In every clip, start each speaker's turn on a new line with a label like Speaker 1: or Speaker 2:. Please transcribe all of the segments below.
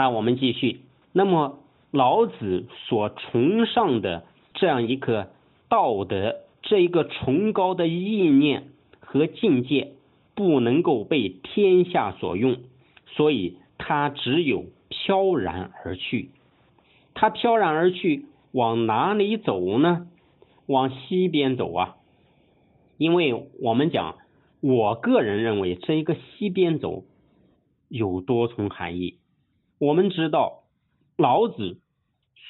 Speaker 1: 那我们继续，那么老子所崇尚的这样一个道德，这一个崇高的意念和境界，不能够被天下所用，所以他只有飘然而去。他飘然而去，往哪里走呢？往西边走啊！因为我们讲，我个人认为这一个西边走有多重含义。我们知道老子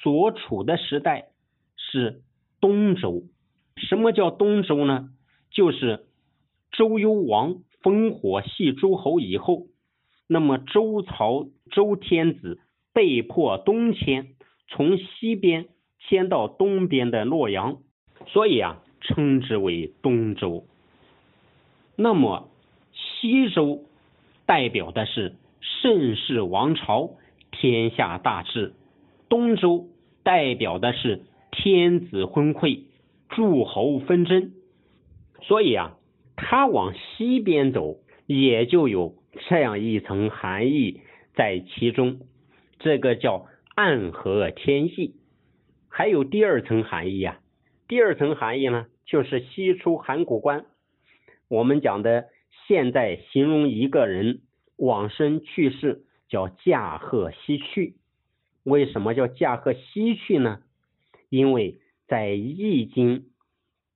Speaker 1: 所处的时代是东周，什么叫东周呢？就是周幽王烽火戏诸侯以后，那么周朝周天子被迫东迁，从西边迁到东边的洛阳，所以啊。称之为东周，那么西周代表的是盛世王朝，天下大治；东周代表的是天子昏聩，诸侯纷争。所以啊，他往西边走，也就有这样一层含义在其中，这个叫暗合天意。还有第二层含义啊。第二层含义呢，就是西出函谷关。我们讲的现在形容一个人往生去世，叫驾鹤西去。为什么叫驾鹤西去呢？因为在易经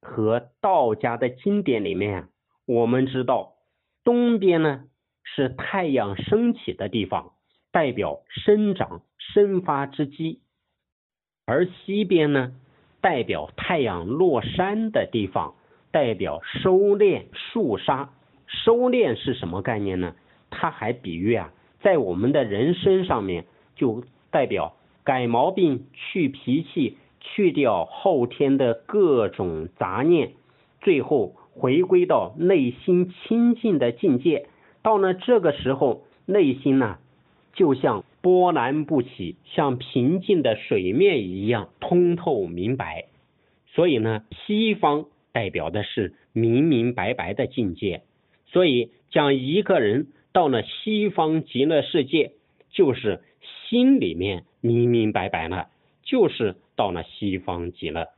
Speaker 1: 和道家的经典里面，我们知道东边呢是太阳升起的地方，代表生长生发之机，而西边呢。代表太阳落山的地方，代表收敛肃杀。收敛是什么概念呢？它还比喻啊，在我们的人生上面，就代表改毛病、去脾气、去掉后天的各种杂念，最后回归到内心清净的境界。到了这个时候，内心呢，就像。波澜不起，像平静的水面一样通透明白。所以呢，西方代表的是明明白白的境界。所以讲一个人到了西方极乐世界，就是心里面明明白白了，就是到了西方极乐。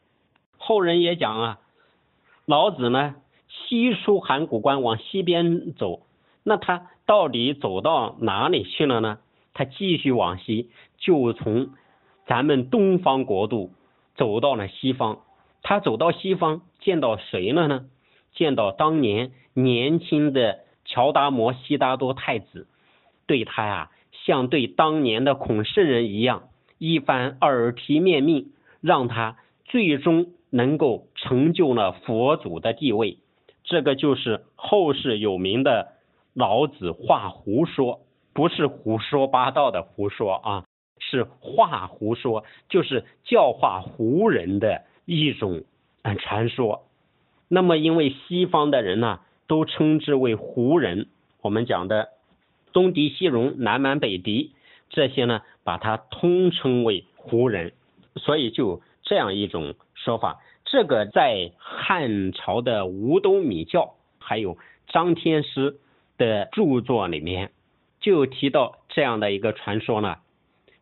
Speaker 1: 后人也讲啊，老子呢西出函谷关往西边走，那他到底走到哪里去了呢？他继续往西，就从咱们东方国度走到了西方。他走到西方，见到谁了呢？见到当年年轻的乔达摩悉达多太子，对他呀，像对当年的孔圣人一样，一番耳提面命，让他最终能够成就了佛祖的地位。这个就是后世有名的老子画胡说。不是胡说八道的胡说啊，是话胡说，就是教化胡人的一种传说。那么，因为西方的人呢，都称之为胡人，我们讲的东狄、西戎、南蛮、北狄这些呢，把它通称为胡人，所以就这样一种说法。这个在汉朝的吴东米教还有张天师的著作里面。就提到这样的一个传说呢，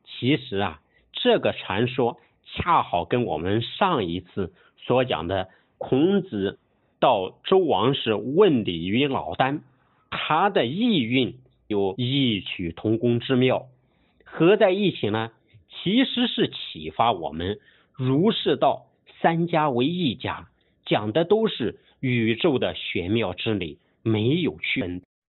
Speaker 1: 其实啊，这个传说恰好跟我们上一次所讲的孔子到周王室问礼于老聃，他的意蕴有异曲同工之妙，合在一起呢，其实是启发我们儒释道三家为一家，讲的都是宇宙的玄妙之理，没有区分。